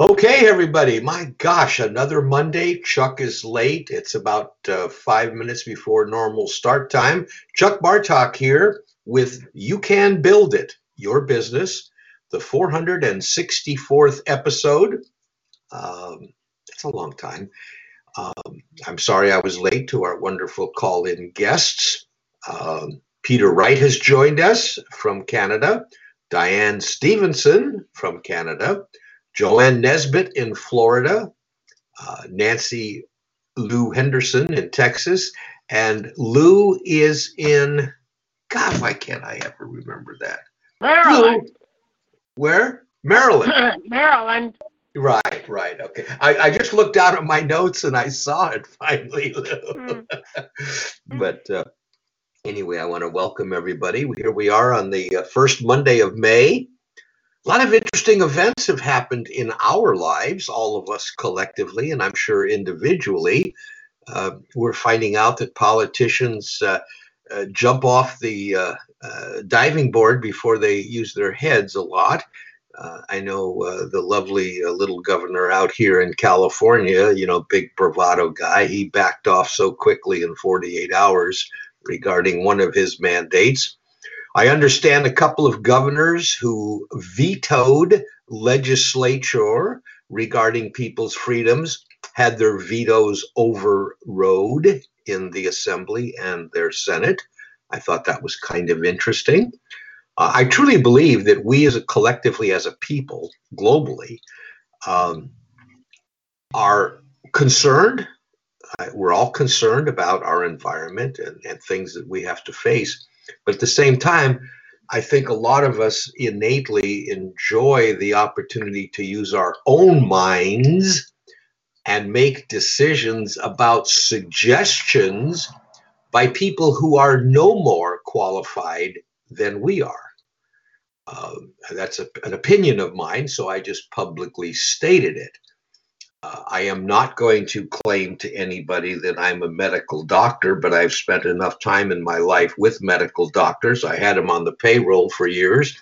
Okay, everybody. My gosh, another Monday. Chuck is late. It's about uh, five minutes before normal start time. Chuck Bartok here with You Can Build It, Your Business the 464th episode. Um, it's a long time. Um, I'm sorry I was late to our wonderful call in guests. Um, Peter Wright has joined us from Canada, Diane Stevenson from Canada, Joanne Nesbitt in Florida, uh, Nancy Lou Henderson in Texas, and Lou is in, God, why can't I ever remember that? Maryland. Lou, where? Maryland. Maryland. Right, right. Okay. I, I just looked down at my notes and I saw it finally. Mm. but uh, anyway, I want to welcome everybody. Here we are on the uh, first Monday of May. A lot of interesting events have happened in our lives, all of us collectively, and I'm sure individually. Uh, we're finding out that politicians uh, uh, jump off the uh, uh, diving board before they use their heads a lot. Uh, I know the lovely little governor out here in California, you know, big bravado guy, he backed off so quickly in 48 hours regarding one of his mandates. I understand a couple of governors who vetoed legislature regarding people's freedoms had their vetoes overrode in the assembly and their senate. I thought that was kind of interesting. Uh, I truly believe that we, as a collectively as a people, globally, um, are concerned. Uh, we're all concerned about our environment and, and things that we have to face. But at the same time, I think a lot of us innately enjoy the opportunity to use our own minds and make decisions about suggestions by people who are no more qualified than we are. Uh, that's a, an opinion of mine, so I just publicly stated it. Uh, I am not going to claim to anybody that I'm a medical doctor, but I've spent enough time in my life with medical doctors. I had them on the payroll for years.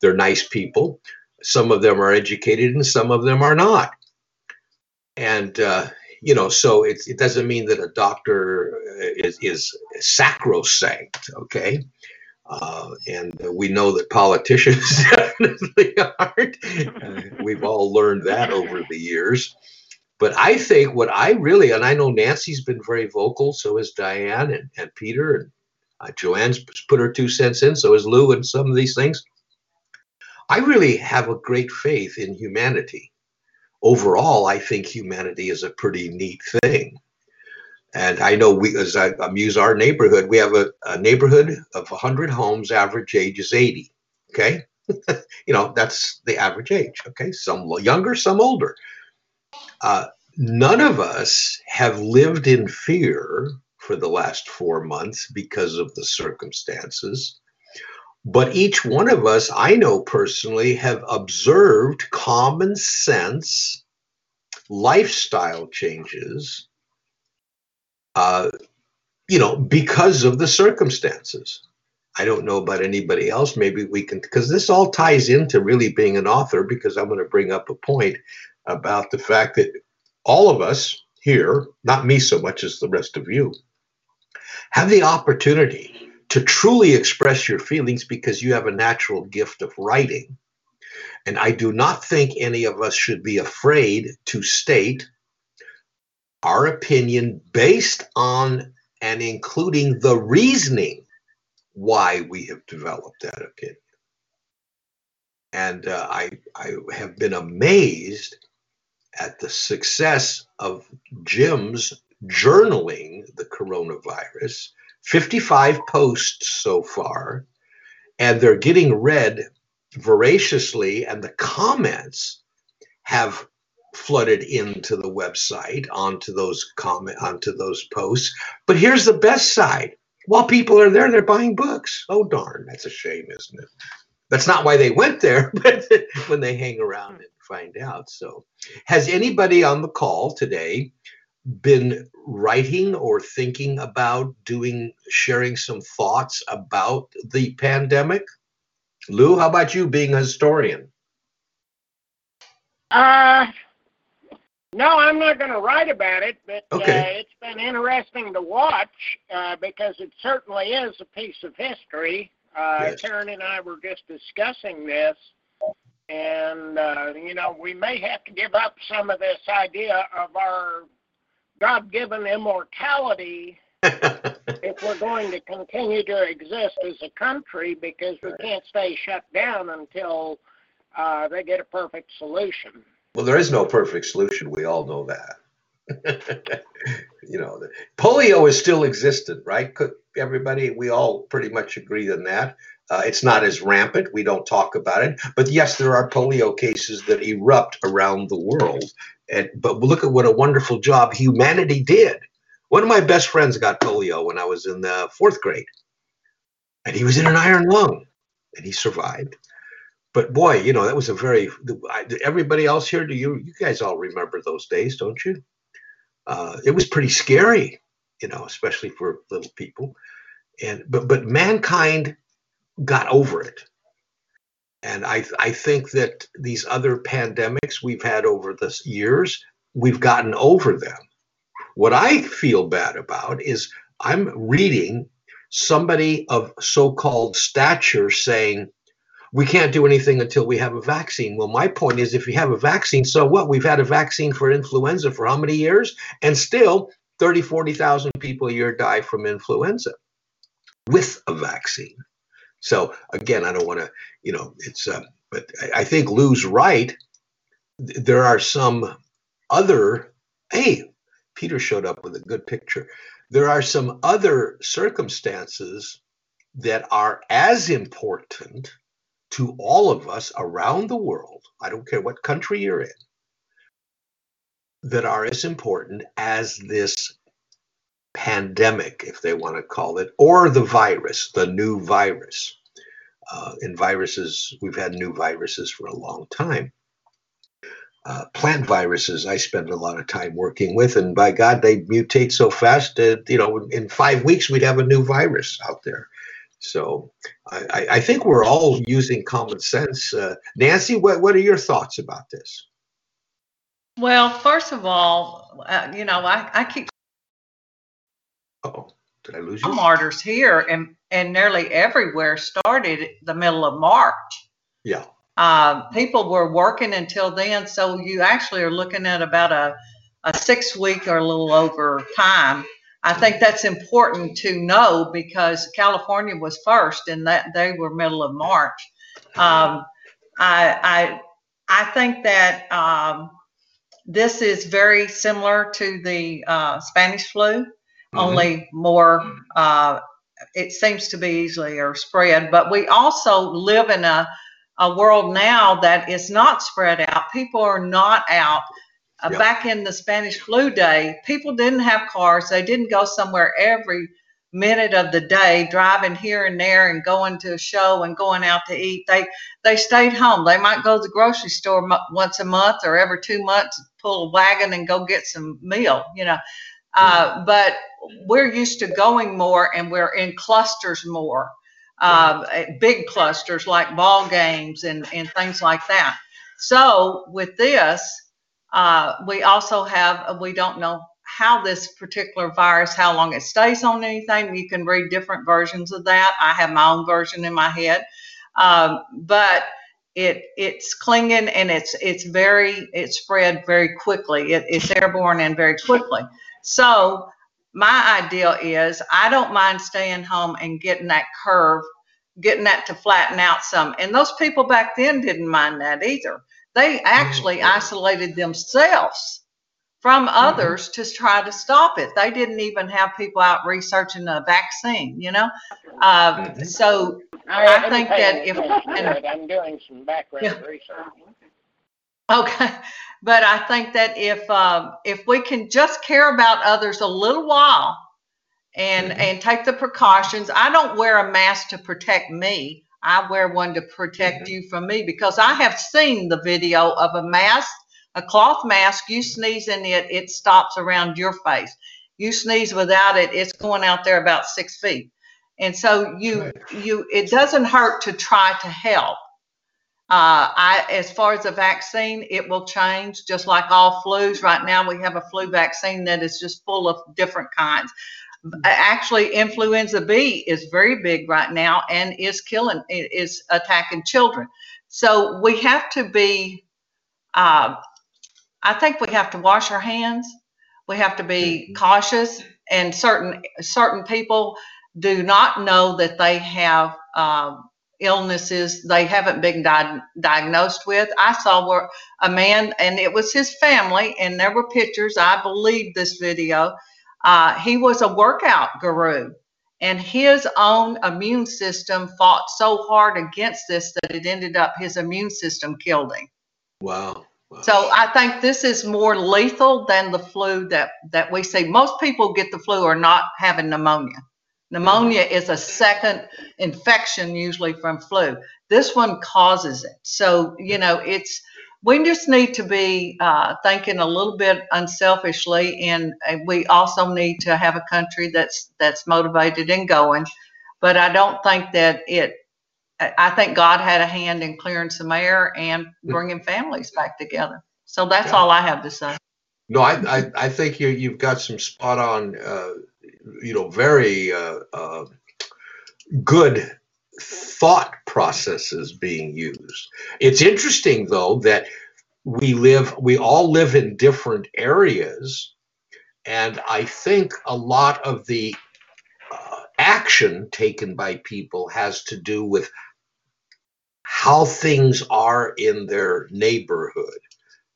They're nice people. Some of them are educated and some of them are not. And uh, you know, so it, it doesn't mean that a doctor is, is sacrosanct, okay? Uh, and we know that politicians definitely aren't. We've all learned that over the years. But I think what I really, and I know Nancy's been very vocal, so has Diane and, and Peter, and uh, Joanne's put her two cents in, so has Lou, and some of these things. I really have a great faith in humanity overall, I think humanity is a pretty neat thing. And I know we, as I amuse our neighborhood, we have a, a neighborhood of 100 homes, average age is 80. Okay. you know, that's the average age. Okay. Some younger, some older. Uh, none of us have lived in fear for the last four months because of the circumstances. But each one of us, I know personally, have observed common sense lifestyle changes, uh, you know, because of the circumstances. I don't know about anybody else. Maybe we can, because this all ties into really being an author, because I'm going to bring up a point about the fact that all of us here, not me so much as the rest of you, have the opportunity to truly express your feelings because you have a natural gift of writing. And I do not think any of us should be afraid to state our opinion based on and including the reasoning why we have developed that opinion. And uh, I, I have been amazed at the success of Jim's journaling the coronavirus 55 posts so far, and they're getting read voraciously, and the comments have flooded into the website onto those comment onto those posts. But here's the best side. While people are there they're buying books. Oh darn. That's a shame isn't it? That's not why they went there but when they hang around and find out. So has anybody on the call today been writing or thinking about doing sharing some thoughts about the pandemic? Lou how about you being a historian? Uh, no, I'm not going to write about it, but Okay. uh, it's been interesting to watch uh, because it certainly is a piece of history. Uh, Yes. Karen and I were just discussing this, and uh, you know, we may have to give up some of this idea of our God-given immortality if we're going to continue to exist as a country because we can't stay shut down until uh, they get a perfect solution. Well, there is no perfect solution. We all know that. you know, polio is still existent, right? Could everybody? We all pretty much agree on that. Uh, it's not as rampant. We don't talk about it, but yes, there are polio cases that erupt around the world. And but look at what a wonderful job humanity did. One of my best friends got polio when I was in the fourth grade, and he was in an iron lung, and he survived but boy, you know that was a very. I- Everybody else here, do you? You guys all remember those days, don't you? Uh, it was pretty scary, you know, especially for little people. And but but mankind got over it, and I I think that these other pandemics we've had over the years, we've gotten over them. What I feel bad about is I'm reading somebody of so-called stature saying we can't do anything until we have a vaccine. Well, my point is if you have a vaccine, so what? We've had a vaccine for influenza for how many years? And still 30, 40,000 people a year die from influenza with a vaccine. So again, I don't want to, you know, it's, uh, but I, I think Lou's right. There are some other, hey, Peter showed up with a good picture. There are some other circumstances that are as important to all of us around the world, I don't care what country you're in, that are as important as this pandemic, if they want to call it, or the virus, the new virus. Uh, in viruses, we've had new viruses for a long time. Uh, plant viruses, I spend a lot of time working with, and by God, they mutate so fast that you know, in five weeks we'd have a new virus out there. So I, I- think we're all using common sense. Uh, Nancy, what, what are your thoughts about this? Well, first of all, uh, you know, I, I keep Oh, did I lose you? martyrs here and, and nearly everywhere started the middle of March. Yeah. Uh, people were working until then, so you actually are looking at about a, a six week or a little over time. I think that's important to know because California was first and that they were middle of March. Um, I, I, I think that um, this is very similar to the uh, Spanish flu, Mhm. only more, uh, it seems to be easier spread. But we also live in a, a world now that is not spread out. People are not out. Uh, Yep. Back in the Spanish flu day, people didn't have cars. They didn't go somewhere every minute of the day, driving here and there and going to a show and going out to eat. They they stayed home. They might go to the grocery store once a month or every two months, pull a wagon and go get some meal. You know, uh, but we're used to going more and we're in clusters more, uh, big clusters like ball games and, and things like that. So with this, uh, we also have, we don't know how this particular virus, how long it stays on anything. You can read different versions of that. I have my own version in my head. Um, but it it's clinging and it's it's very it's spread very quickly. It, it's airborne and very quickly. So my idea is I don't mind staying home and getting that curve, getting that to flatten out some. And those people back then didn't mind that either. They actually isolated themselves from others to try to stop it. They didn't even have people out researching a vaccine, you know? Uh, Mhm. So I, I think that if- attention to and- I'm doing some background Yeah. research. Okay, but I think that if uh, if we can just care about others a little while, and Mhm. and take the precautions. I don't wear a mask to protect me. I wear one to protect you from me because I have seen the video of a mask, a cloth mask. You sneeze in it, it stops around your face. You sneeze without it, it's going out there about six feet. And so you you it doesn't hurt to try to help. Uh, I, as far as the vaccine, it will change just like all flus. Right now, we have a flu vaccine that is just full of different kinds. Actually, influenza B is very big right now and is killing, is attacking children. So we have to be, uh, I think we have to wash our hands. We have to be cautious, and certain certain people do not know that they have um, illnesses they haven't been di- diagnosed with. I saw where a man, and it was his family, and there were pictures. I believe this video. Uh, he was a workout guru, and his own immune system fought so hard against this that it ended up his immune system killed him. Wow. wow. So I think this is more lethal than the flu that that we see. Most people get the flu are not having pneumonia. Pneumonia is a second infection usually from flu. This one causes it. So you know it's we just need to be uh, thinking a little bit unselfishly, and we also need to have a country that's that's motivated and going. But I don't think that it I I think God had a hand in clearing some air and bringing families back together. So that's Yeah. all I have to say. No, I, I, I think you, you've got some spot on, uh, you know, very uh, uh, good thought processes being used. It's interesting, though, that we live, we all live in different areas. And I think a lot of the uh, action taken by people has to do with how things are in their neighborhood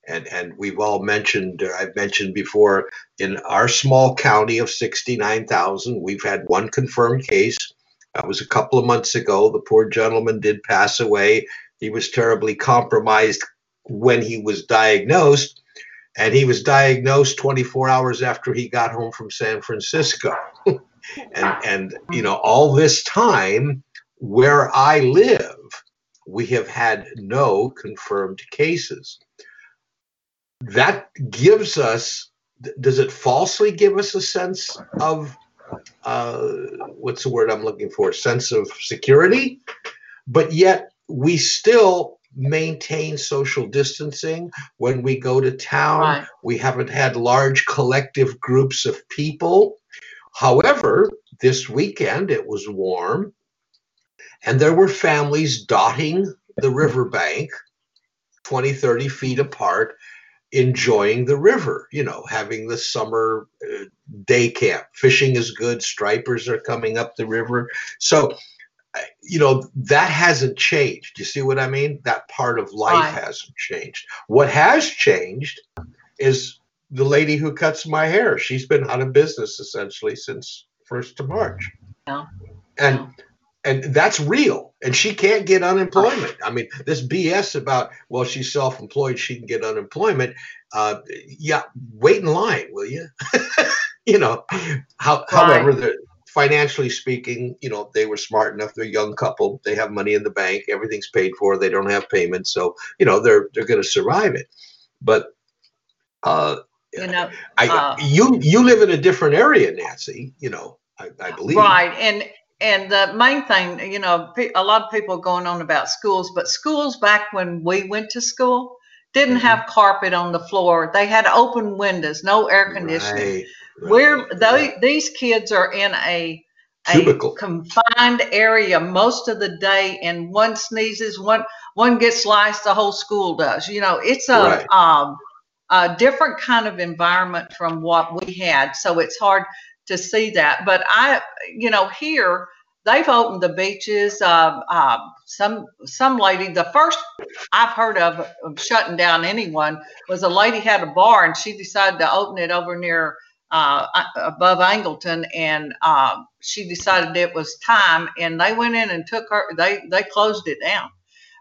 and and we've all mentioned uh, I've mentioned before in our small county of 69,000 we've had one confirmed case that was a couple of months ago. The poor gentleman did pass away. He was terribly compromised when he was diagnosed and he was diagnosed 24 hours after he got home from San Francisco. And and you know all this time where I live we have had no confirmed cases. That gives us does it falsely give us a sense of uh, what's the word i'm looking for? Sense of security. But yet we still maintain social distancing. When we go to town Right. we haven't had large collective groups of people. However this weekend it was warm and there were families dotting the riverbank 20 30 feet apart enjoying the river, you know, having the summer uh, day camp. Fishing is good, stripers are coming up the river. So, you know, that hasn't changed. You see what I mean? That part of life Right. hasn't changed. What has changed is the lady who cuts my hair. She's been out of business essentially since 1st of March. Yeah. And and that's real and she can't get unemployment i mean this bs about well she's self-employed she can get unemployment uh, yeah wait in line will you you know how, however the financially speaking you know they were smart enough they're a young couple they have money in the bank everything's paid for they don't have payments so you know they're they're going to survive it but uh You know, i Uh, you you live in a different area nancy you know i, I believe right. And and the main thing, you know, a lot of people are going on about schools, but schools back when we went to school didn't Mhm. have carpet on the floor. They had open windows, no air conditioning. Right, right, We're they, these kids are in a a confined area most of the day, and one sneezes, one one gets sliced, the whole school does. You know, it's a Right. um, a different kind of environment from what we had, so it's hard to see that. But I, you know, here they've opened the beaches. Uh, uh, some some lady, the first I've heard of, of shutting down anyone was a lady had a bar and she decided to open it over near uh, above Angleton, and uh, she decided it was time, and they went in and took her. They they closed it down.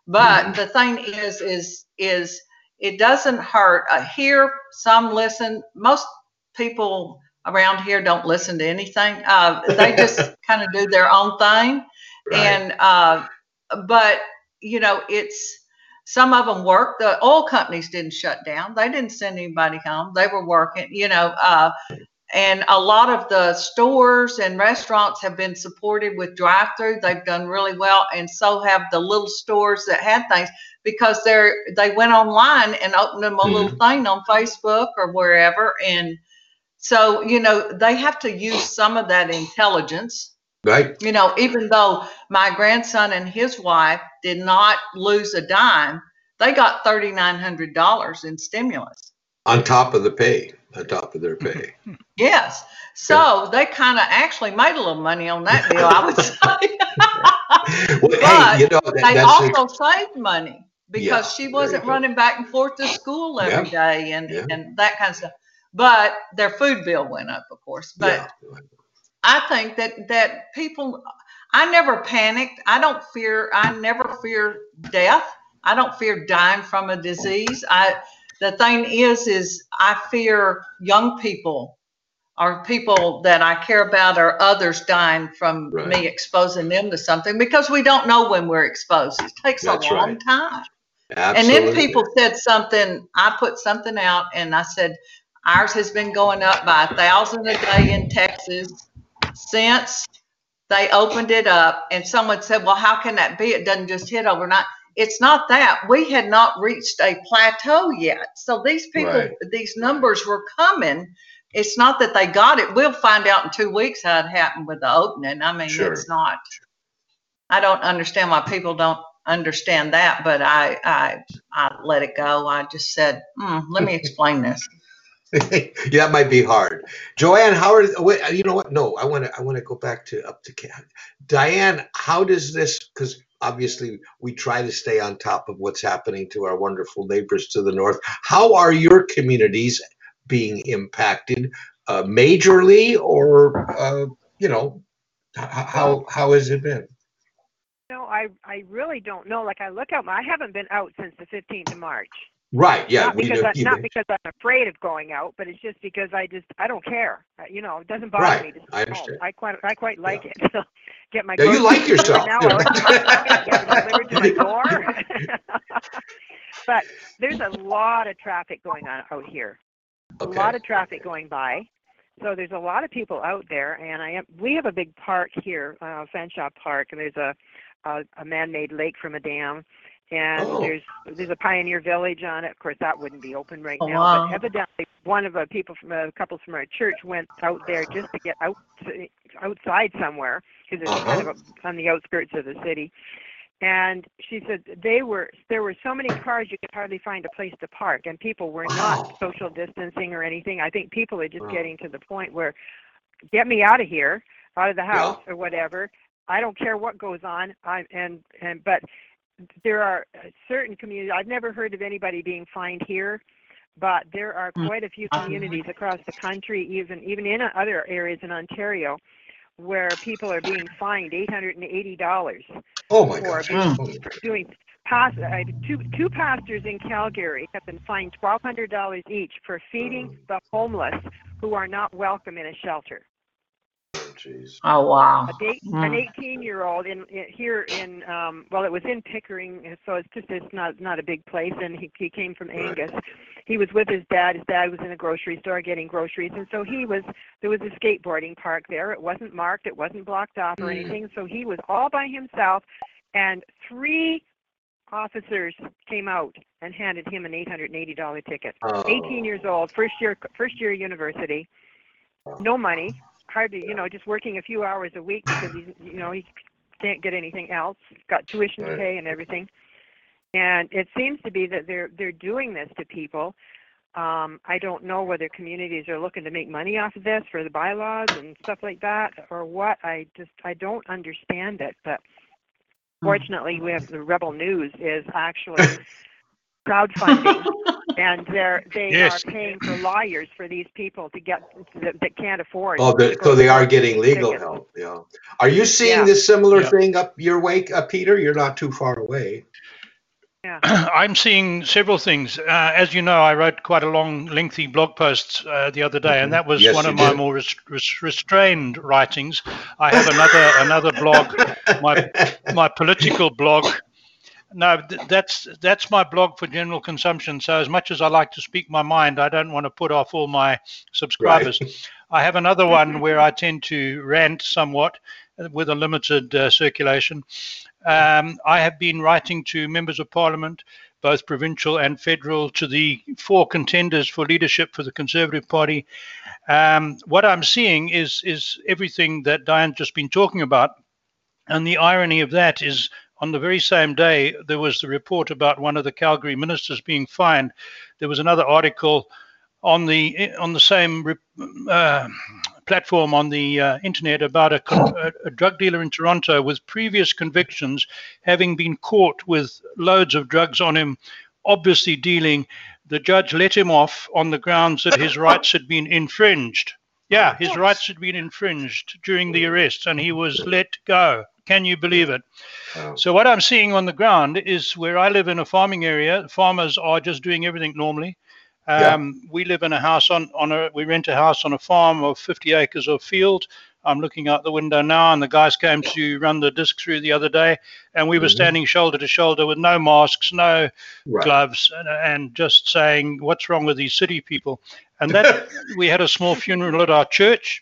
But Mhm. the thing is, is is it doesn't hurt. Uh, here, some listen. Most people around here don't listen to anything. Uh, they just kind of do their own thing, Right. and uh, but you know, it's some of them work. The oil companies didn't shut down. They didn't send anybody home. They were working. You know, uh, and a lot of the stores and restaurants have been supported with drive-through. They've done really well, and so have the little stores that had things because they're they went online and opened them a little thing on Facebook or wherever, and so you know they have to use some of that intelligence. Right. You know, even though my grandson and his wife did not lose a dime, they got thirty nine hundred dollars in stimulus. On top of the pay, on top of their pay. Yes. So they kind of actually made a little money on that deal, I would say. Well, hey, But you know, that, they that's a- also saved money because Yeah, she wasn't you go. running back and forth to school every day and, Yeah. and that kind of stuff. But their food bill went up, of course. But yeah. I think that that people, I never panicked. I don't fear. I never fear death. I don't fear dying from a disease. I the thing is, is I fear young people or people that I care about or others dying from Right. me exposing them to something because we don't know when we're exposed. It takes That's a long right. time. Absolutely. And then people said something, I put something out and I said, ours has been going up by a thousand a day in Texas since they opened it up. And someone said, well, how can that be? It doesn't just hit overnight. It's not that. We had not reached a plateau yet. So these people, Right. these numbers were coming. It's not that they got it. We'll find out in two weeks how it happened with the opening. I mean, Sure. it's not. I don't understand why people don't understand that, but I, I, I let it go. I just said, hmm, let me explain this. yeah, that might be hard. Joanne, how are you know what? No, I want to I want to go back to up to Diane. How does this? Because obviously we try to stay on top of what's happening to our wonderful neighbors to the north. How are your communities being impacted uh, majorly, or uh, you know, how how has it been? No, I I really don't know. Like I look out, I haven't been out since the 15th of March. Right. Yeah. not we because know I, you- not because I'm afraid of going out, but it's just because I just I don't care. You know, it doesn't bother Right, me to I home. understand. I quite I quite like it. So get my Yeah, you like yourself. now. I get delivered to my door. but there's a lot of traffic going on out here. Okay. a lot of traffic going by. So there's a lot of people out there, and I am. We have a big park here, uh, Fanshawe Park, and there's a a, a man-made lake from a dam, and Oh. there's there's a pioneer village on it. Of course, that wouldn't be open right Oh, now, wow. but evidently one of the people from a couple from our church went out there just to get out outside somewhere because it's kind Uh-huh. of a, on the outskirts of the city. And she said they were there were so many cars you could hardly find a place to park, and people were Wow. not social distancing or anything. I think people are just Wow. getting to the point where, get me out of here, out of the Yeah. house or whatever. I don't care what goes on. I and and but there are uh, certain communities. I've never heard of anybody being fined here, but there are Mm. quite a few communities across the country, even even in other areas in Ontario, where people are being fined eight hundred and eighty dollars Oh my for gosh. Mm. for doing past I have two two pastors in Calgary have been fined twelve hundred dollars each for feeding the homeless who are not welcome in a shelter. Oh, Jeez. Oh, wow. A date, an Mm. eighteen year old in, in here in um well it was in Pickering so it's just it's not not a big place and he he came from Right. Angus. He was with his dad. His dad was in a grocery store getting groceries and so he was there was a skateboarding park there. It wasn't marked, it wasn't blocked off or Mm. anything. So he was all by himself and three officers came out and handed him an eight hundred and eighty dollar ticket. Oh. 18 years old, first year first year university, no money, hardly you know just working a few hours a week because he's you know he can't get anything else, got tuition to pay and everything, and it seems to be that they're they're doing this to people. Um, I don't know whether communities are looking to make money off of this for the bylaws and stuff like that, or what. I just I don't understand it, but fortunately we have the Rebel News is actually crowdfunding and they're they Yes. are paying for lawyers for these people to get that, that can't afford. Oh, to the, so they are getting legal Tickets. help. Yeah. Are you seeing Yeah. this similar Yeah. thing up your way, uh, Peter? You're not too far away. Yeah. I'm seeing several things. Uh, as you know, I wrote quite a long, lengthy blog post uh, the other day, and that was Yes, one you of my did. more res- res- restrained writings. I have another another blog, my my political blog. No, th- that's that's my blog for general consumption. So as much as I like to speak my mind, I don't want to put off all my subscribers. I have another one where I tend to rant somewhat uh, with a limited uh, circulation. Um, I have been writing to members of parliament, both provincial and federal, to the four contenders for leadership for the Conservative Party. Um, what I'm seeing is is everything that Diane's just been talking about, and the irony of that is. On the very same day, there was the report about one of the Calgary ministers being fined. There was another article on the on the same uh, platform on the uh, internet about a, a drug dealer in Toronto with previous convictions, having been caught with loads of drugs on him, obviously dealing. The judge let him off on the grounds that his rights had been infringed. Yeah, his rights had been infringed during the arrest, and he was let go. Can you believe it? Wow. So what I'm seeing on the ground is where I live in a farming area. Farmers are just doing everything normally. Yeah. Um, We live in a house on on a we rent a house on a farm of 50 acres of field. I'm looking out the window now, and the guys came to run the disc through the other day, and we were Mhm. standing shoulder to shoulder with no masks, no Right. gloves, and, and just saying, "What's wrong with these city people?" And that we had a small funeral at our church.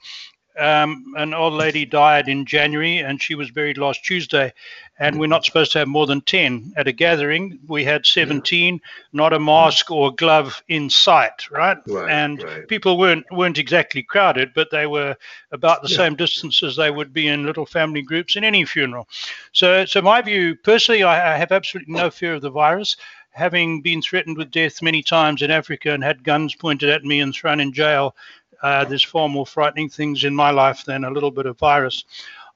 Um, an old lady died in January, and she was buried last Tuesday. And we're not supposed to have more than ten at a gathering. We had 17, not a mask or a glove in sight, right? Right, and right. people weren't weren't exactly crowded, but they were about the Yeah. same distance as they would be in little family groups in any funeral. So, so my view personally, I, I have absolutely no fear of the virus. Having been threatened with death many times in Africa and had guns pointed at me and thrown in jail, uh, there's far more frightening things in my life than a little bit of virus.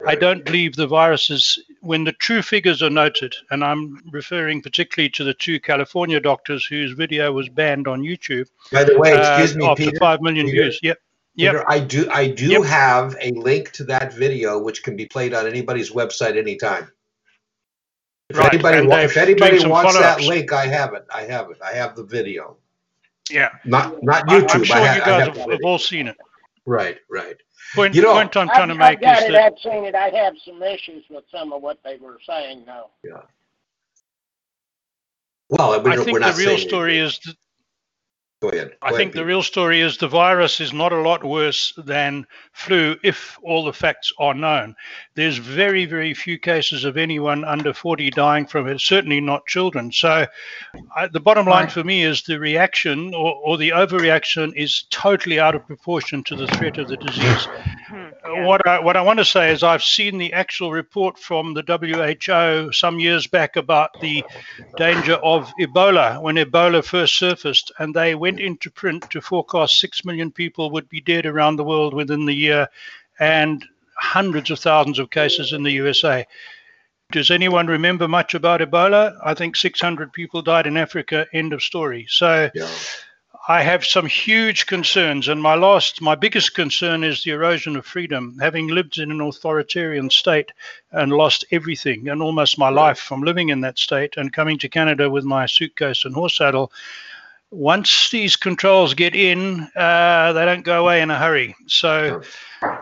I don't believe the viruses, when the true figures are noted, and I'm referring particularly to the two California doctors whose video was banned on YouTube By the way, excuse uh, me, after Peter. five million Peter, views. Yep. Yep. Peter, I do I do Yep. have a link to that video which can be played on anybody's website anytime. If Right, anybody, wa- if anybody wants that link, I have it. I have it. I have the video. Yeah. Not not I- YouTube. I'm sure I ha- you I guys have have, have all seen it. Right, right. Point, You know- point I'm trying to I've, I've make got is it. that I've seen it. I have some issues with some of what they were saying, though. Yeah. Well, we're, I we're think not the real story anything. is that Go ahead. I think ahead, the real story is the virus is not a lot worse than flu if all the facts are known. There's very, very few cases of anyone under 40 dying from it, certainly not children. So I, the bottom line Right. for me is the reaction or, or the overreaction is totally out of proportion to the threat of the disease. Hmm. Uh, yeah. What I, what I want to say is I've seen the actual report from the WHO some years back about the danger of Ebola when Ebola first surfaced, and they went into print to forecast six million people would be dead around the world within the year, and hundreds of thousands of cases in the USA. Does anyone remember much about Ebola? I think 600 people died in Africa. End of story. So. Yeah. I have some huge concerns, and my last, my biggest concern is the erosion of freedom. Having lived in an authoritarian state and lost everything and almost my life from living in that state and coming to Canada with my suitcase and horse saddle, once these controls get in, uh, they don't go away in a hurry. So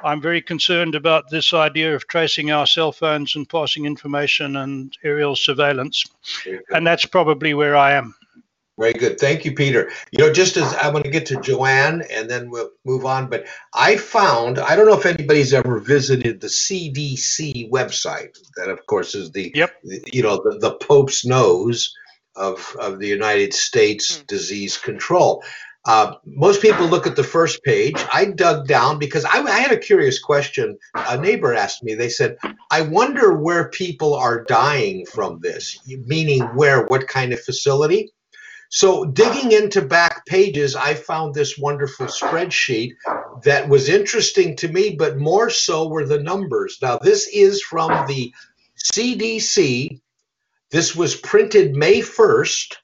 I'm very concerned about this idea of tracing our cell phones and passing information and aerial surveillance, and that's probably where I am. Very good. Thank you, Peter. You know, just as I'm going to get to Joanne and then we'll move on, but I found, I don't know if anybody's ever visited the CDC website. That, of course, is the, Yep. the- you know, the, the Pope's nose of, of the United States Hmm. disease control. Uh, most people look at the first page. I dug down because I, I had a curious question. A neighbor asked me, they said, I wonder where people are dying from this, meaning where, what kind of facility? So, digging into back pages, I found this wonderful spreadsheet that was interesting to me, but more so were the numbers. Now, this is from the CDC. This was printed May 1st,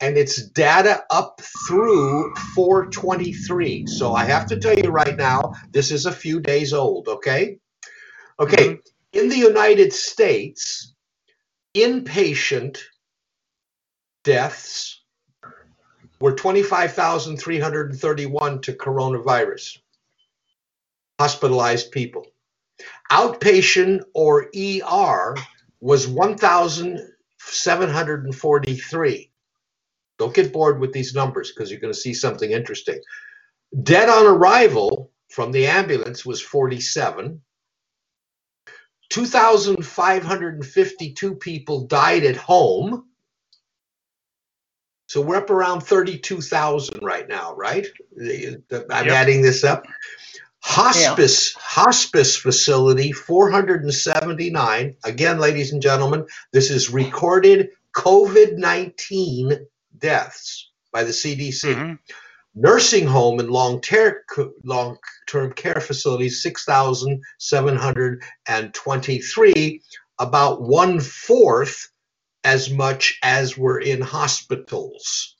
and it's data up through 423. So, I have to tell you right now, this is a few days old, okay? Okay, mm-hmm. in the United States, inpatient deaths were 25,331 to coronavirus, hospitalized people. Outpatient or ER was 1,743. Don't get bored with these numbers because you're going to see something interesting. Dead on arrival from the ambulance was 47. 2,552 people died at home. So we're up around 32,000 right now, right? I'm Yep. adding this up. Hospice hospice facility 479. Again, ladies and gentlemen, this is recorded COVID-19 deaths by the CDC. Mhm. Nursing home and long ter- long-term care facilities 6,723, about one fourth as much as were in hospitals.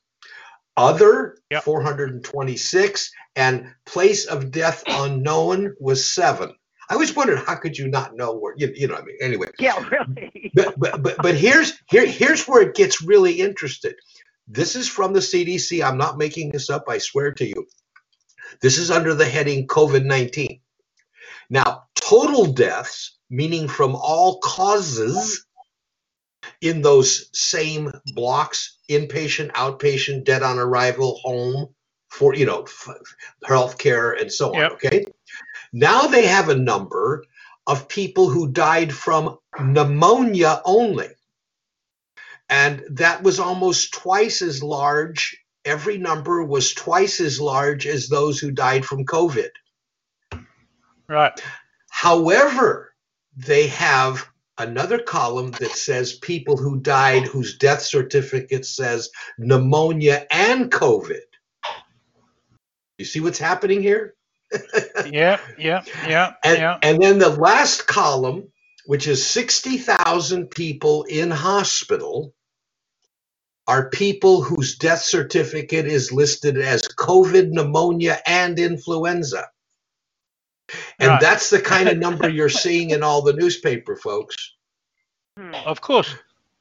Other Yep. 426 and place of death unknown was seven. I always wondered how could you not know where you, you know I mean anyway Yeah, really. but but but, but here's here here's where it gets really interested. This is from the CDC. I'm not making this up. I swear to you. This is under the heading COVID-19. Now, total deaths, meaning from all causes in those same blocks, inpatient, outpatient, dead on arrival, home, for you know, healthcare and so on. Yep. Okay. Now they have a number of people who died from pneumonia only. And that was almost twice as large. Every number was twice as large as those who died from COVID. Right. However, they have another column that says people who died whose death certificate says pneumonia and COVID. You see what's happening here? Yeah. Yeah. Yeah. And, yeah. and then the last column, which is 60,000 people in hospital, are people whose death certificate is listed as COVID, pneumonia, and influenza. And Right. that's the kind of number you're seeing in all the newspaper, folks. Hmm. Of course.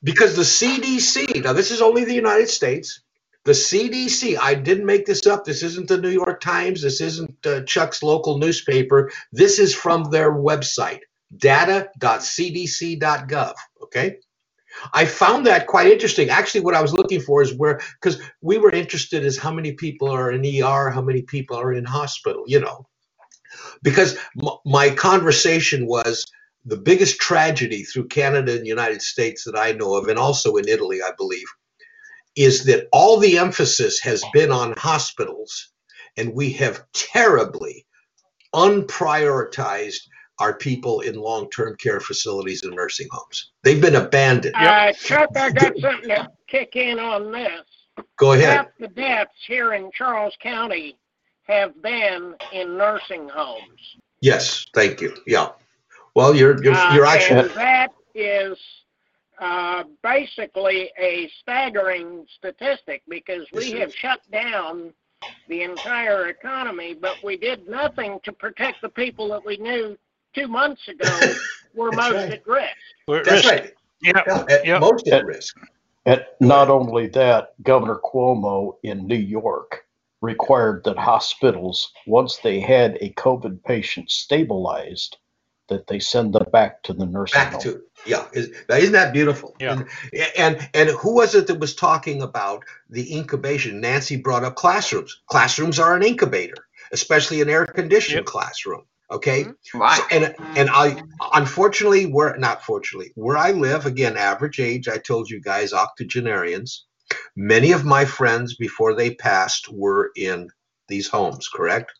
Because the CDC, now this is only the United States, the CDC, I didn't make this up. This isn't the New York Times. This isn't uh, Chuck's local newspaper. This is from their website, data.cdc.gov. Okay. I found that quite interesting. Actually, what I was looking for is where, because we were interested is how many people are in ER, how many people are in hospital, you know. Because m- my conversation was the biggest tragedy through Canada and the United States that I know of, and also in Italy, I believe, is that all the emphasis has been on hospitals, and we have terribly unprioritized our people in long-term care facilities and nursing homes. They've been abandoned. Uh, Chuck, I got something to kick in on this. Go ahead. Half the deaths here in Charles County have been in nursing homes. Yes, thank you. Yeah. Well, you're you're, Uh, you're actually and that is uh, basically a staggering statistic because we have shut down the entire economy, but we did nothing to protect the people that we knew two months ago were most right. at risk. We're that's risk. right. Yeah. Yeah, at Yeah. most at risk. And not only that, Governor Cuomo in New York required that hospitals, once they had a COVID patient stabilized, that they send them back to the nursing back home. to yeah is, isn't that beautiful Yeah. and, and and who was it that was talking about the incubation nancy brought up classrooms classrooms are an incubator especially an air conditioned Yep. classroom okay mm-hmm. Right. So- and and i unfortunately we're not fortunately where i live again average age i told you guys octogenarians many of my friends before they passed were in these homes correct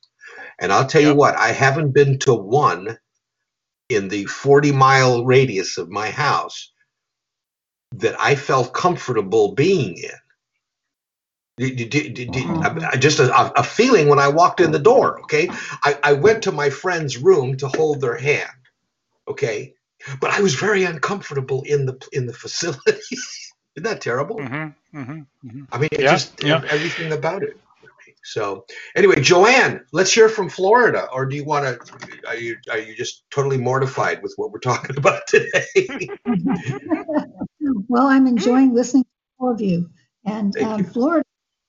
and i'll tell you what i haven't been to one in the 40 mile radius of my house that I felt comfortable being in. Did- did- did- did- Mhm. Just a, a feeling when I walked in the door. Okay. I, I went to my friend's room to hold their hand. Okay. But I was very uncomfortable in the in the facility. Isn't that terrible? Mm-hmm, mm-hmm, mm-hmm. I mean, Yeah, just yeah. everything about it. So anyway, Joanne, let's hear from Florida. Or do you want to? Are you are you just totally mortified with what we're talking about today? Well, I'm enjoying listening to all of you. And um, you. Florida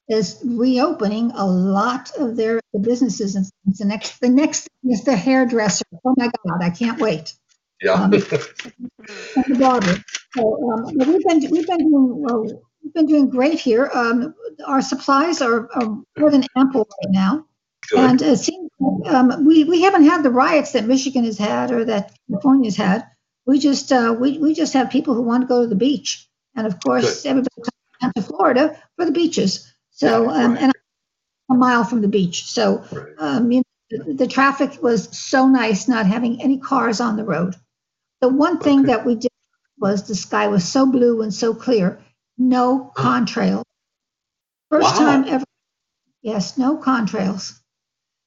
is reopening a lot of their businesses. And the next, the next thing is the hairdresser. Oh my God, I can't wait. Yeah. Um, and. So um, we've been we've been doing well, we've been doing great here. Um, our supplies are, are more than ample right now. Good. And it seems like, um, we, we haven't had the riots that Michigan has had or that California's had. We just uh, we, we just have people who want to go to the beach, and of course everybody comes to Florida for the beaches. So um, Right. and I'm a mile from the beach, so Right. um, you know, the traffic was so nice not having any cars on the road. The one thing Okay. that we did was the sky was so blue and so clear, no contrails. First Wow. time ever. Yes, no contrails.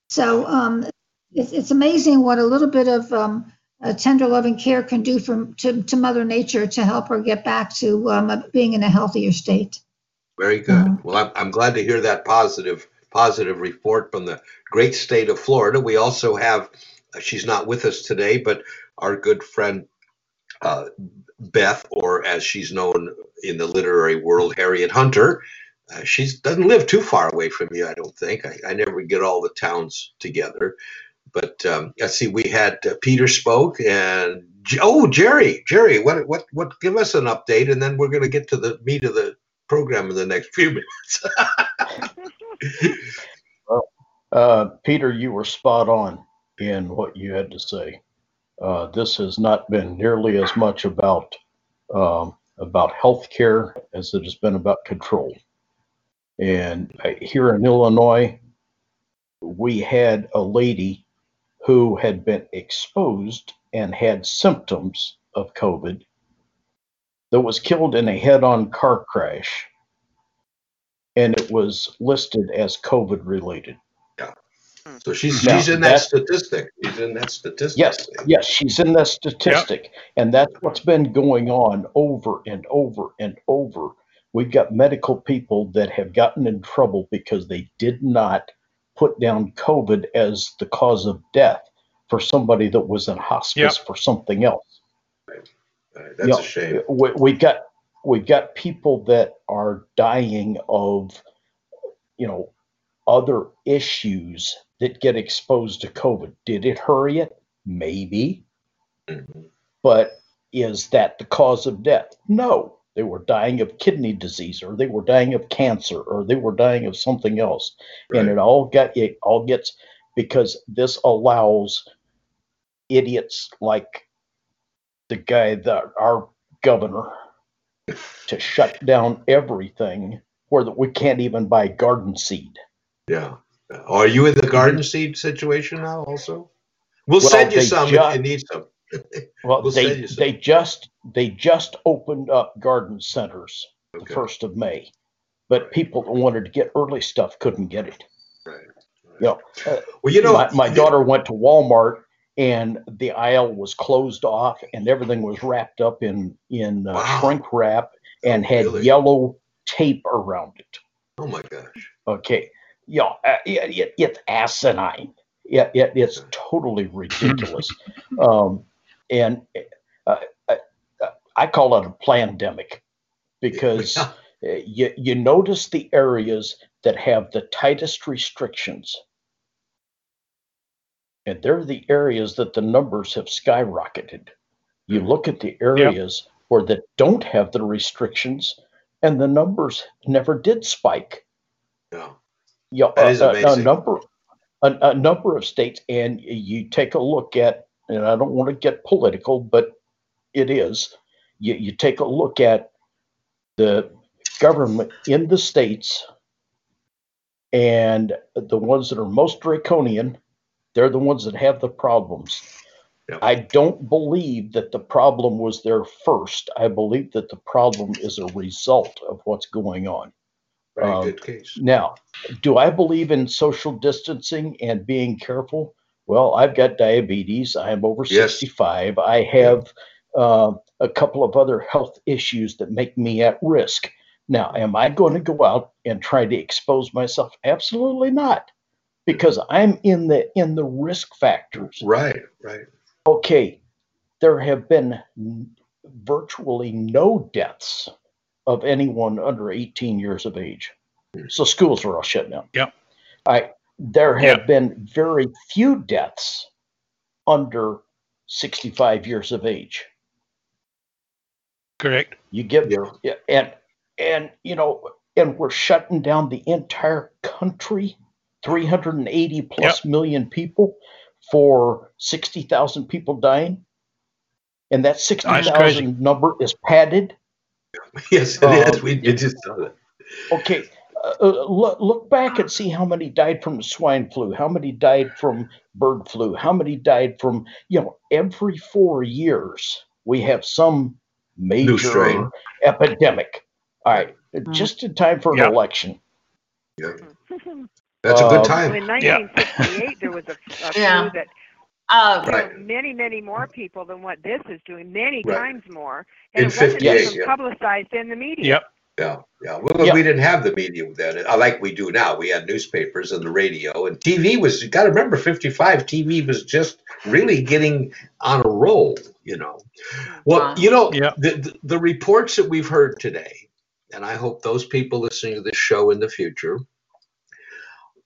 So um, it's, it's amazing what a little bit of um, tender loving care can do for to, to Mother Nature to help her get back to um, being in a healthier state. Very good. Mhm. Well, I'm, I'm glad to hear that positive positive report from the great state of Florida. We also have, uh, she's not with us today, but our good friend uh, Beth, or as she's known in the literary world, Harriet Hunter. Uh, she doesn't live too far away from you, I don't think. I, I never get all the towns together. But um, let's see, we had uh, Peter spoke and oh, Jerry, Jerry, what, what, what, give us an update and then we're going to get to the meat of the program in the next few minutes. Uh, Peter, you were spot on in what you had to say. Uh, this has not been nearly as much about um, about healthcare as it has been about control. And here in Illinois, we had a lady who had been exposed and had symptoms of COVID that was killed in a head-on car crash, and it was listed as COVID related. Hmm. so she's, Now, she's in that that- statistic. She's in that statistic. Yes, yes, she's in that statistic. And that's what's been going on over and over and over. We've got medical people that have gotten in trouble because they did not put down COVID as the cause of death for somebody that was in hospice for something else. That's Yeah. a shame. We, we've got we've got people that are dying of, you know, other issues that get exposed to COVID. Did it hurry it? Maybe. Mhm. But is that the cause of death? No. They were dying of kidney disease or they were dying of cancer or they were dying of something else. And it all got it all gets because this allows idiots like the guy that our governor to shut down everything where that we can't even buy garden seed. Yeah. Are you in the garden seed situation now also? We'll Well, send you some ju- if you need some. Well, We'll they some. they just they just opened up garden centers the first of May, but people that wanted to get early stuff couldn't get it. Right. Know, uh, Well, you know, my, my daughter went to Walmart and the aisle was closed off and everything was wrapped up in in uh, Wow. shrink wrap and had Really? yellow tape around it. Oh my gosh. Okay, yeah, uh, it, it, it's asinine. Yeah, it, it's totally ridiculous. um, and uh, I, I call it a pandemic because Yeah. uh, you you notice the areas that have the tightest restrictions, and they're the areas that the numbers have skyrocketed. You look at the areas where that don't have the restrictions, and the numbers never did spike. Yeah. Yeah, That is a, a- a number, a, a number of states, and you take a look at, and I don't want to get political, but it is. You, you take a look at the government in the states, and the ones that are most draconian, they're the ones that have the problems. Yep. I don't believe that the problem was there first. I believe that the problem is a result of what's going on. Very Um, good case. Now, do I believe in social distancing and being careful? Well, I've got diabetes. I'm over Yes. 65. I have uh, a couple of other health issues that make me at risk. Now, am I going to go out and try to expose myself? Absolutely not, because I'm in the in the risk factors. Right. Right. Okay, there have been virtually no deaths of anyone under 18 years of age. Hmm. So schools are all shut down. Yeah. I there have Yep. been very few deaths under 65 years of age. Correct. You give Yeah. yeah, and and you know, and we're shutting down the entire country, 380 plus million people for 60,000 people dying. And that 60,000 number is padded. Yes, it Uh, is. We you just saw that. Okay, uh, uh, look, look back and see how many died from swine flu, how many died from bird flu, how many died from, you know, every four years we have some major epidemic. All right, just in time for an Yep. election. Yeah. That's a good Um, time. in Yeah. 1968, there was a, a Yeah. flu that Uh, Right. many, many more people than what this is doing, many Right. times more. And In it wasn't 58, even yeah. publicized in the media. Yep. Yeah, yeah. Well, Yeah. we didn't have the media then, uh, like we do now. We had newspapers and the radio, and TV was. You got to remember, fifty-five TV was just really getting on a roll. You know. Well, Wow. you know, Yeah. the, the the reports that we've heard today, and I hope those people listening to this show in the future.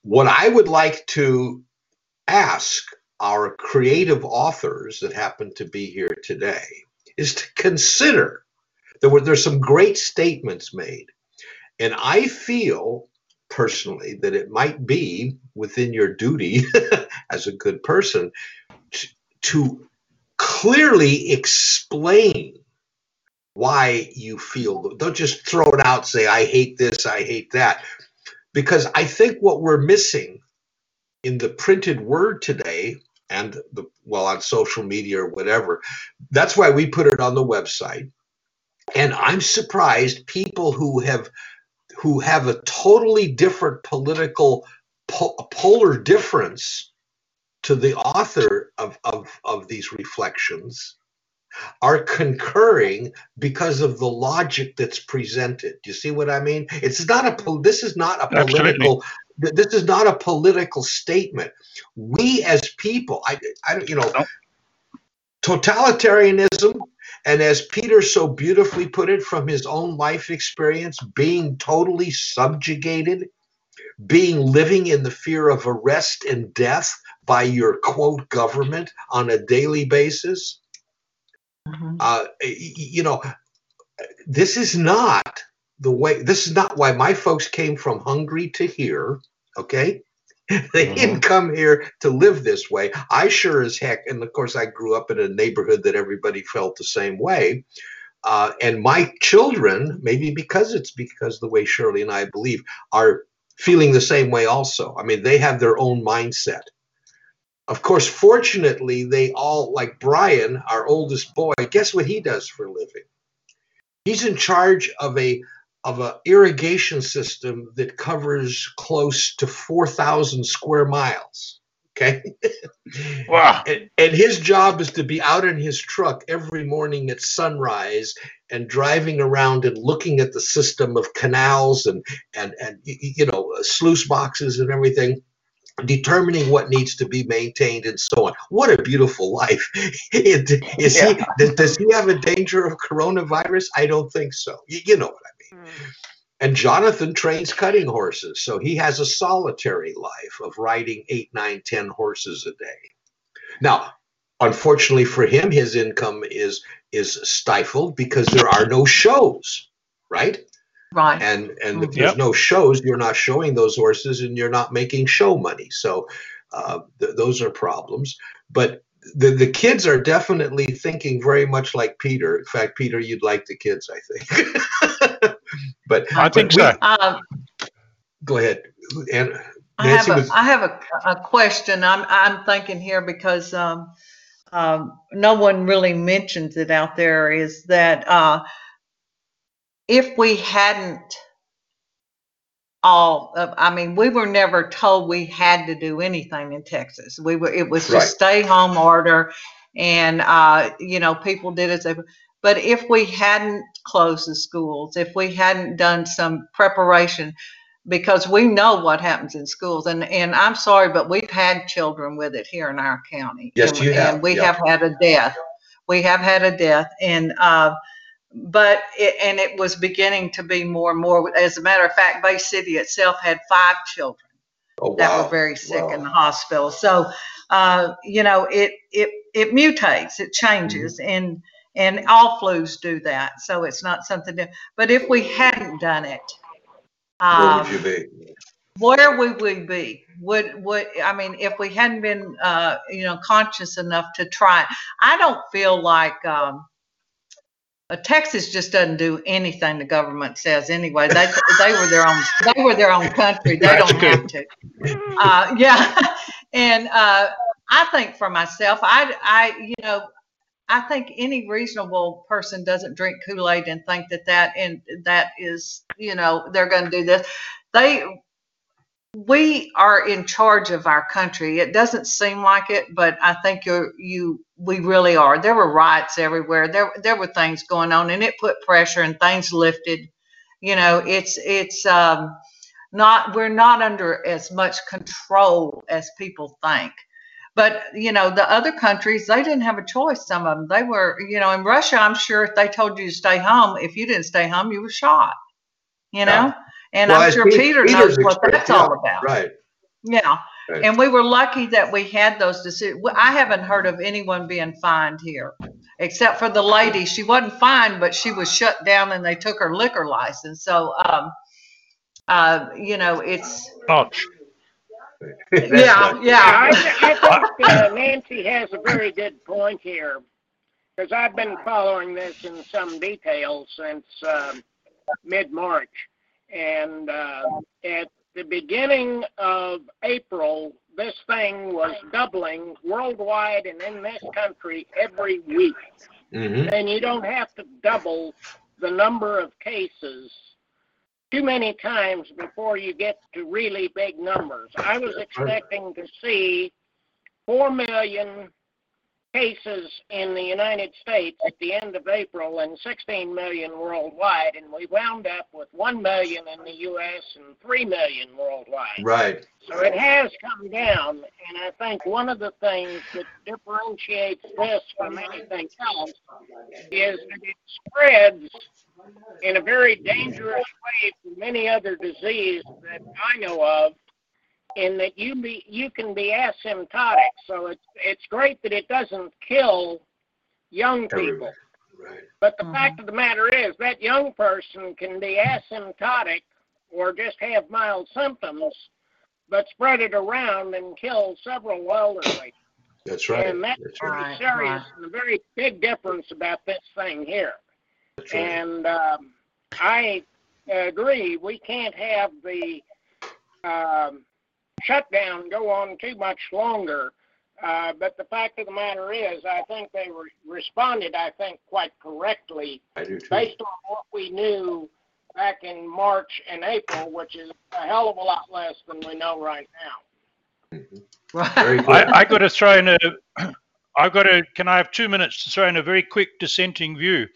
What I would like to ask our creative authors that happen to be here today is to consider there were there's some great statements made. And i feel personally that it might be within your duty as a good person t- to clearly explain why you feel don't just throw it out say i hate this i hate that. Because i think what we're missing in the printed word today and the well on social media or whatever. That's why we put it on the website. And i'm surprised people who have who have a totally different political po- polar difference to the author of, of, of these reflections are concurring because of the logic that's presented. Do you see what I mean? It's not a this is not a political th- this is not a political statement. We as people, I, I don't, you know, totalitarianism, and as Peter so beautifully put it from his own life experience, being totally subjugated, being living in the fear of arrest and death by your quote government on a daily basis. Mhm. Uh, you know, this is not the way. This is not why my folks came from Hungary to here. Okay, they didn't come here to live this way. I sure as heck, and of course, I grew up in a neighborhood that everybody felt the same way. Uh, and my children, maybe because it's because the way Shirley and I believe, are feeling the same way also. I mean, they have their own mindset. Of course, fortunately, they all, like Brian, our oldest boy, guess what he does for a living? He's in charge of a of a irrigation system that covers close to 4,000 square miles. Okay. Wow. And, and his job is to be out in his truck every morning at sunrise and driving around and looking at the system of canals and and and you know sluice boxes and everything determining what needs to be maintained and so on what a beautiful life It- is he does, does he have a danger of coronavirus i don't think so you, you know what i mean Mm. and Jonathan trains cutting horses, so he has a solitary life of riding eight, nine, ten horses a day. Now, unfortunately for him, his income is is stifled because there are no shows, right? Right. And and if Yep. there's no shows, you're not showing those horses, and you're not making show money. So uh, th- those are problems. But the, the kids are definitely thinking very much like Peter. In fact, Peter, you'd like the kids, I think. but I think we- so. Uh, Go ahead. And I have Nancy a, was- I have a, a question. I'm, I'm thinking here because, um, um, no one really mentions it out there is that, uh, if we hadn't all, uh, I mean, we were never told we had to do anything in Texas. We were, it was Right. just stay home order and, uh, you know, people did as they, but if we hadn't closed the schools, if we hadn't done some preparation, because we know what happens in schools and and I'm sorry but we've had children with it here in our county Yes, and, you have, and we yeah. have had a death we have had a death and uh but it, and it was beginning to be more and more. As a matter of fact, Bay City itself had five children Oh, that were very sick Wow. in the hospital. So, uh, you know, it it it mutates, it changes, Mm-hmm. and and all flus do that. So it's not something. To, but if we hadn't done it, Where um, would you be? where would we be? Would would I mean if we hadn't been uh, you know conscious enough to try? I don't feel like um, uh, Texas just doesn't do anything the government says anyway. They they were their own they were their own country. They That's don't have to. Uh, yeah, and uh, I think for myself, I I you know. I think any reasonable person doesn't drink Kool-Aid and think that that and that is, you know, they're going to do this. They we are in charge of our country. It doesn't seem like it, but I think you you we really are. There were riots everywhere. There there were things going on, and it put pressure and things lifted. You know, it's it's um, not we're not under as much control as people think. But you know, the other countries they didn't have a choice. Some of them they were, you know, in Russia. I'm sure if they told you to stay home, if you didn't stay home, you were shot. You know, Yeah. and Well, I'm sure Pete- Peter knows what that's yeah, all about. Right. Yeah. Right. And we were lucky that we had those decisions. I haven't heard of anyone being fined here, except for the lady. She wasn't fined, but she was shut down and they took her liquor license. So, um, uh, you know, it's, Ouch. Yeah, yeah. I, I think uh, Nancy has a very good point here, because I've been following this in some detail since um, mid-March, and uh, at the beginning of April, this thing was doubling worldwide and in this country every week. Mhm. And you don't have to double the number of cases too many times before you get to really big numbers. I was expecting to see 4 million cases in the United States at the end of April and 16 million worldwide, and we wound up with 1 million in the U.S. and 3 million worldwide. Right. So it has come down, and I think one of the things that differentiates this from anything else is that it spreads in a very dangerous way from any other disease that I know of, in that you be you can be asymptotic. So it's it's great that it doesn't kill young people. Right. But the fact of the matter is that young person can be asymptotic or just have mild symptoms, but spread it around and kill several elderly. That's right. And that's That's very right. serious and a very big difference about this thing here. That's right. And um, I agree, we can't have the um, shutdown go on too much longer. Uh, but the fact of the matter is, I think they re- responded, I think, quite correctly I do too. based on what we knew back in March and April, which is a hell of a lot less than we know right now. Very good. I, I got to throw in a. I've got to. Can I have two minutes to throw in a very quick dissenting view?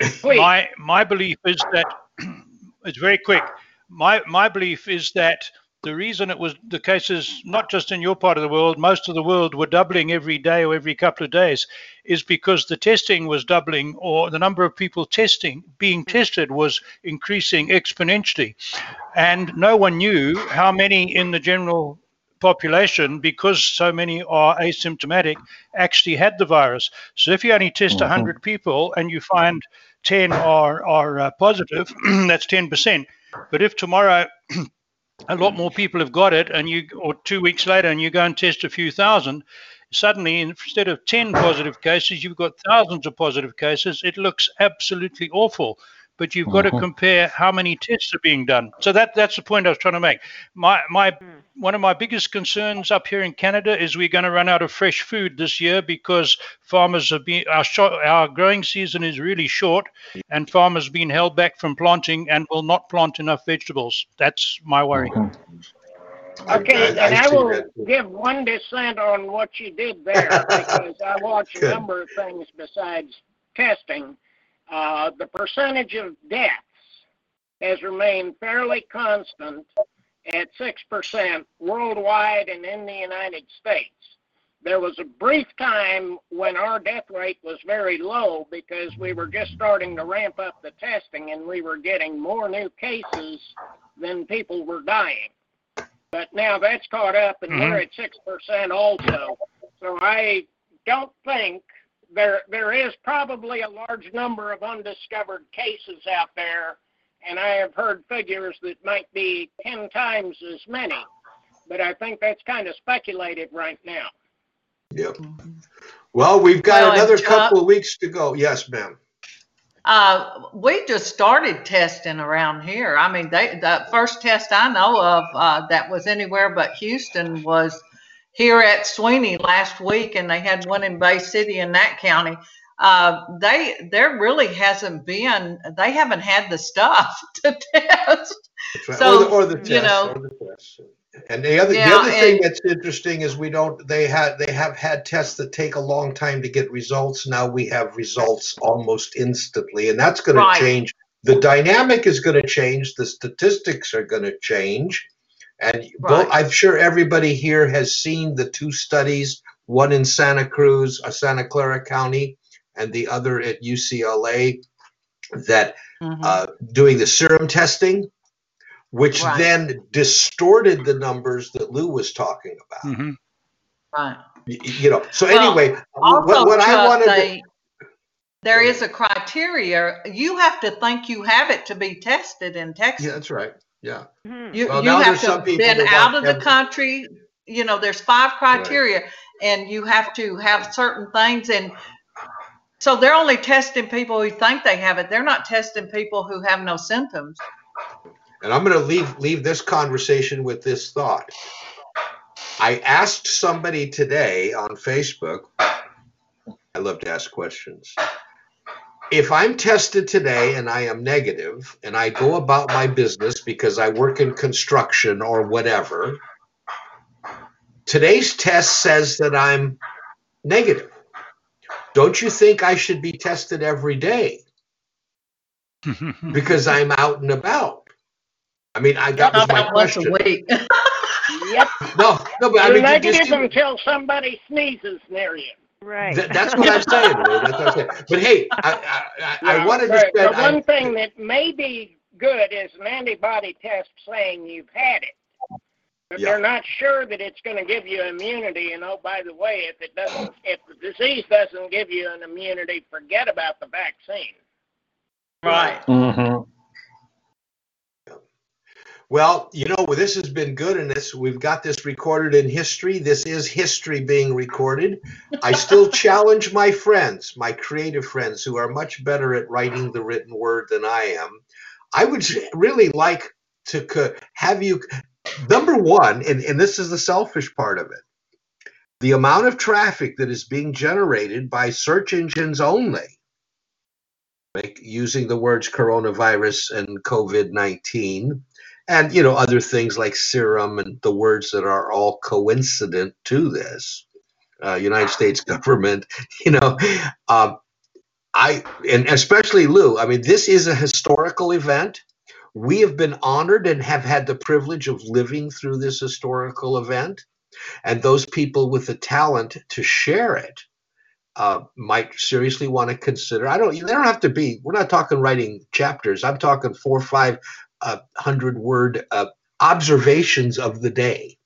Please. My my belief is that it's very quick. My my belief is that the reason it was the cases, not just in your part of the world, most of the world were doubling every day or every couple of days, is because the testing was doubling or the number of people testing being tested was increasing exponentially, and no one knew how many in the general population, because so many are asymptomatic, actually had the virus. So if you only test 100 people and you find 10 are, are uh, positive, that's 10%. But if tomorrow a lot more people have got it and you or two weeks later and you go and test a few thousand suddenly instead of 10 positive cases you've got thousands of positive cases. It looks absolutely awful but you've got to mm-hmm. compare how many tests are being done. So that that's the point i was trying to make. My my hmm. one of my biggest concerns up here in canada is we're going to run out of fresh food this year because farmers have been our short, our growing season is really short and farmers have been held back from planting and will not plant enough vegetables. That's my worry. Mm-hmm. Okay, I- I and I see will give one dissent on what you did there because I watch a number of things besides testing. Uh, the percentage of deaths has remained fairly constant at 6% worldwide and in the United States. there was a brief time when our death rate was very low because we were just starting to ramp up the testing and we were getting more new cases than people were dying. But now that's caught up and we're at 6% also. So I don't think there there is probably a large number of undiscovered cases out there and I have heard figures that might be 10 times as many. But I think that's kind of speculated right now. Yep. Well, we've got Well, another Chuck- couple of weeks to go. Yes, ma'am. Uh, we just started testing around here. I mean, they, the first test I know of uh, that was anywhere but Houston was here at Sweeney last week, and they had one in Bay City in that county. Uh, they there really hasn't been. They haven't had the stuff to test. Right. So, or the, or the test. you know- the. And the other Yeah, the other thing and- that's interesting is we don't they had they have had tests that take a long time to get results. Now we have results almost instantly, and that's going Right. to change. The dynamic is going to change. The statistics are going to change, and both, I'm sure everybody here has seen the two studies: one in Santa Cruz, uh, Santa Clara County, and the other at UCLA. That Mhm. uh, doing the serum testing, which Right. then distorted the numbers that Lou was talking about. hmm right. Y- y- You know, so Well, anyway, Also, what, what I Chuck, wanted to, there is a criteria. You have to think you have it to be tested in Texas. yeah, that's right. Yeah. You, Well, you have to have been out of the country. You know, there's five criteria, and you have to have certain things. And so they're only testing people who think they have it. They're not testing people who have no symptoms. And I'm going to leave leave this conversation with this thought. I asked somebody today on Facebook. I love to ask questions. If I'm tested today and I am negative and I go about my business because I work in construction or whatever, today's test says that I'm negative. Don't you think I should be tested every day because I'm out and about? I mean, I that was my About once a question. week. Yep. No, no, but I You're mean, you just- negative until somebody sneezes near you. Right. That, that's what I'm saying. Lou, That's what I'm saying. But hey, I, I, I, I Yeah, wanted to spend. The one I, thing that may be good is an antibody test saying you've had it. But Yeah. they're not sure that it's going to give you immunity. And oh, by the way, if it doesn't, if the disease doesn't give you an immunity, forget about the vaccine. right. Mm-hmm. Well, you know, this has been good, and this we've got this recorded in history. This is history being recorded. I still challenge my friends, my creative friends, who are much better at writing the written word than I am. I would really like to have you. Number one, and, and this is the selfish part of it. the amount of traffic that is being generated by search engines only, using the words coronavirus and COVID 19, and you know other things like serum and the words that are all coincident to this, uh, United States government, you know, um, I and especially Lou. I mean, this is a historical event. We have been honored and have had the privilege of living through this historical event and those people with the talent to share it uh, might seriously want to consider. I don't. They don't have to be. We're not talking writing chapters. I'm talking four five uh, hundred word uh, observations of the day.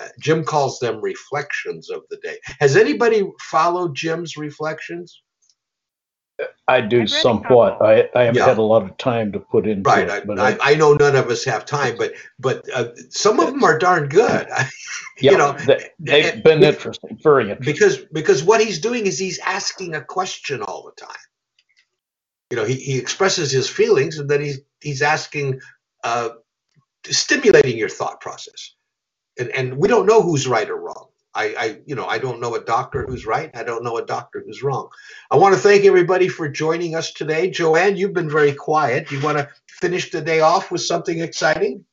Uh, Jim calls them reflections of the day. Has anybody followed Jim's reflections? I do read a somewhat. couple. I, I haven't Yeah. had a lot of time to put into Right. it, but I, I, I know none of us have time, but but uh, some of them are darn good. yeah, you know, they, they've been interesting, very interesting. because because what he's doing is he's asking a question all the time. You know, he, he expresses his feelings and then he's he's asking, uh, stimulating your thought process, and and we don't know who's right or wrong. I, I you know I don't know a doctor who's right. I don't know a doctor who's wrong. I want to thank everybody for joining us today. Joanne, you've been very quiet. You want to finish the day off with something exciting?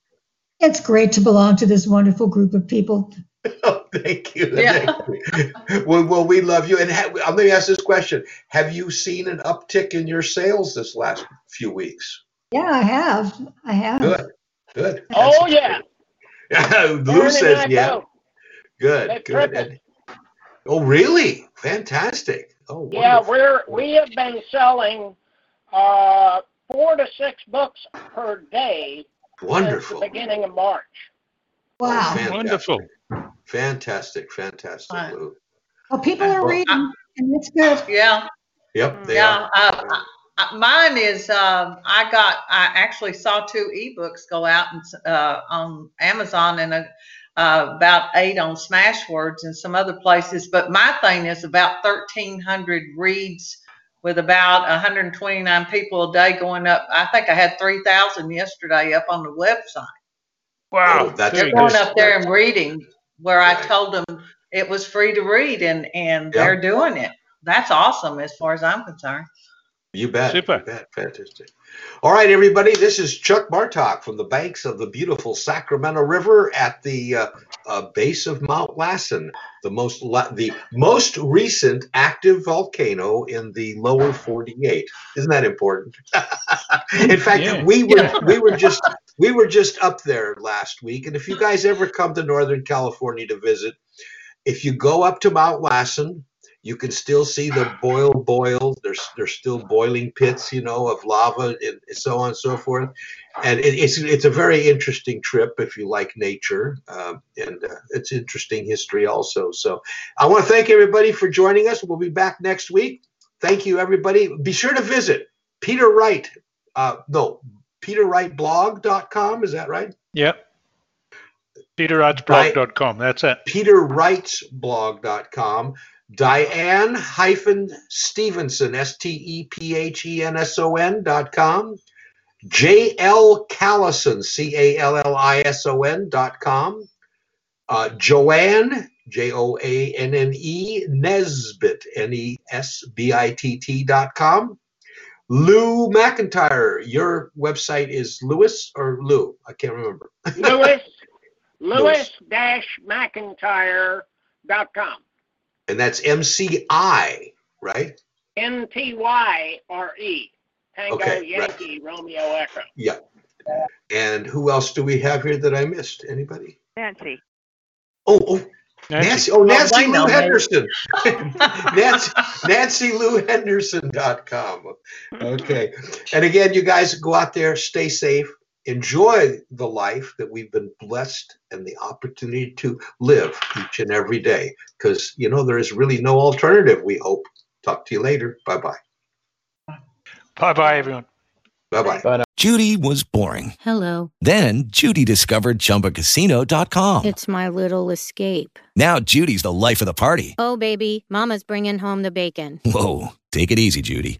It's great to belong to this wonderful group of people. Oh, thank you. Yeah. Thank you. well, well, we love you. And ha- let me ask this question: Have you seen an uptick in your sales this last few weeks? Yeah, I have. I have. Good, good. Oh, yeah. yeah. Lou says yeah. both. Good, That's good. And, Oh, really? Fantastic. Oh, Yeah, we're we have been selling uh, four to six books per day since wonderful. the beginning of March. Wow. Fantastic. Wonderful. Fantastic, fantastic, Right. Lou. Well, people are reading, and it's good. Yeah. Yep, they yeah, are. uh, uh, mine is. Um, I got. I actually saw two ebooks go out and, uh, on Amazon and uh, uh, about eight on Smashwords and some other places. But my thing is about thirteen hundred reads with about 129 people a day going up. I think I had 3,000 yesterday up on the website. Wow. Oh, that's They're going up there and reading where I told them it was free to read and and Yeah. they're doing it. That's awesome as far as I'm concerned. You bet. Super. You bet. Fantastic. All right, everybody. This is Chuck Bartok from the banks of the beautiful Sacramento River at the uh, uh, base of Mount Lassen, the most la- the most recent active volcano in the lower 48. Isn't that important? in fact, Yeah. we were Yeah. we were just we were just up there last week, and if you guys ever come to Northern California to visit, if you go up to Mount Lassen, you can still see the boil boil. There's there's still boiling pits, you know, of lava and so on and so forth. And it, it's it's a very interesting trip if you like nature, um, and uh, it's interesting history also. So I want to thank everybody for joining us. We'll be back next week. Thank you, everybody. Be sure to visit Peter Wright. Uh, no, PeterWrightBlog.com. Is that right? Yep. PeterWrightsBlog.com. That's it. PeterWrightsBlog.com. Diane hyphen Stephenson, S T E P H E N S O N dot com. J L Callison, C A L L I S O N dot com. Uh, Joanne, J O A N N E, Nesbitt, N E S B I T T dot com. Lou McIntyre, your website is Lewis or Lou? I can't remember. Lewis, Lewis. Lewis-McIntyre.com. And that's M C I, right? N T Y R E. Tango Okay, right. Yankee Romeo Echo. Yeah. And who else do we have here that I missed? Anybody? Nancy. Oh, oh, Nancy. Oh, Nancy oh, I know, Lou maybe. Henderson. Nancy, NancyLouHenderson.com. Okay. And again, you guys go out there, stay safe, enjoy the life that we've been blessed and the opportunity to live each and every day. Because, you know, there is really no alternative, we hope. Talk to you later. Bye bye. Bye bye, everyone. Bye bye. Judy was boring. Hello. Then Judy discovered ChumbaCasino.com. It's my little escape. Now Judy's the life of the party. Oh, baby, Mama's bringing home the bacon. Whoa, take it easy, Judy.